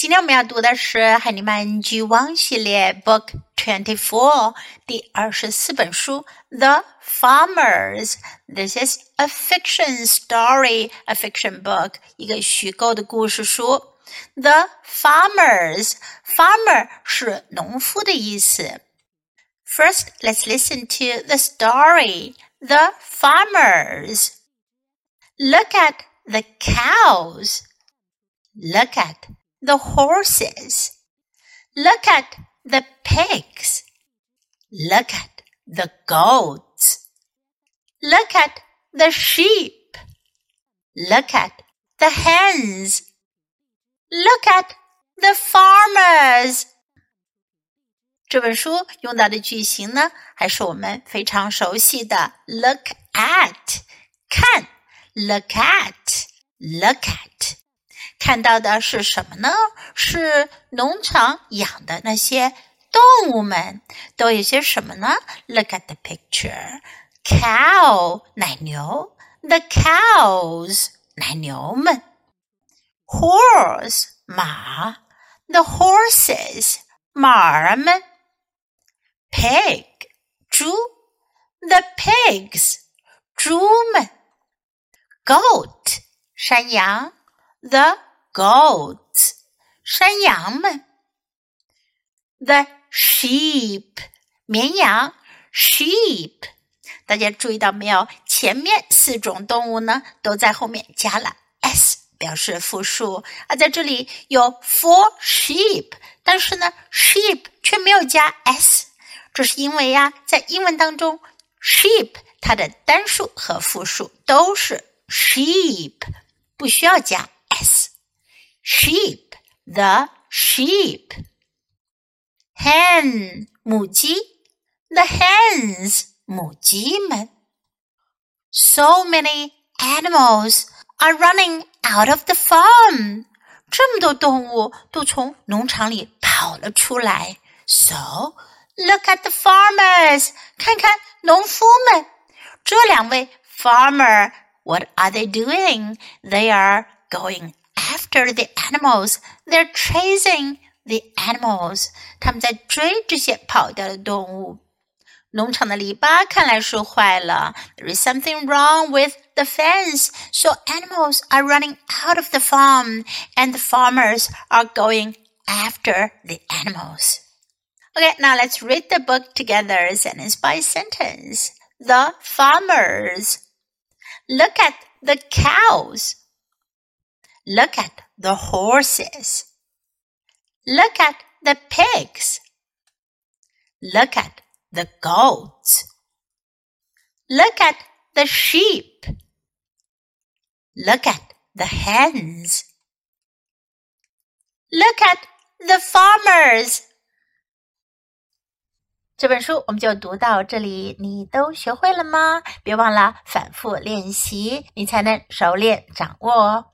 今天我们要读的是《海尼曼 G1》系列 Book Twenty Four 第二十四本书《The Farmers》。This is a fiction story, a fiction book，一个虚构的故事书。The farmers, farmer 是农夫的意思。First, let's listen to the story. The farmers. Look at the cows. Look at the horses. Look at the pigs. Look at the goats. Look at the sheep. Look at the hens. Look at the farmers. 这本书用到的句型呢，还是我们非常熟悉的 look at 看，look at，look at。 看到的是什么呢？是农场养的那些动物们都有些什么呢？Look at the picture. Cow 奶牛，the cows 奶牛们，horse 马，the horses 马儿们，pig 猪，the pigs 猪们，goat 山羊，the goats 山羊们，the sheep 绵羊。Sheep，大家注意到没有？前面四种动物呢都在后面加了 s 表示复数。啊，在这里有 four sheep，但是呢 sheep 却没有加 s，这是因为呀，在英文当中 sheep 它的单数和复数都是 sheep，不需要加 s。sheep, the sheep. Hen, 母鸡 the hens, 母鸡们. So many animals are running out of the farm. 这么多动物都从农场里跑了出来。So look at the farmers，看看农夫们。这两位 farmer，what are they doing? They are going after the animals. They're chasing the animals. 他们在追这些跑掉的动物。农场的篱笆看来是坏了。There is something wrong with the fence, so animals are running out of the farm, and the farmers are going after the animals. Okay, now let's read the book together, sentence by sentence. The farmers. Look at the cows. Look at the horses. Look at the pigs. Look at the goats. Look at the sheep. Look at the hens. Look at the farmers. 这本书我们就读到这里，你都学会了吗？别忘了反复练习，你才能熟练掌握哦。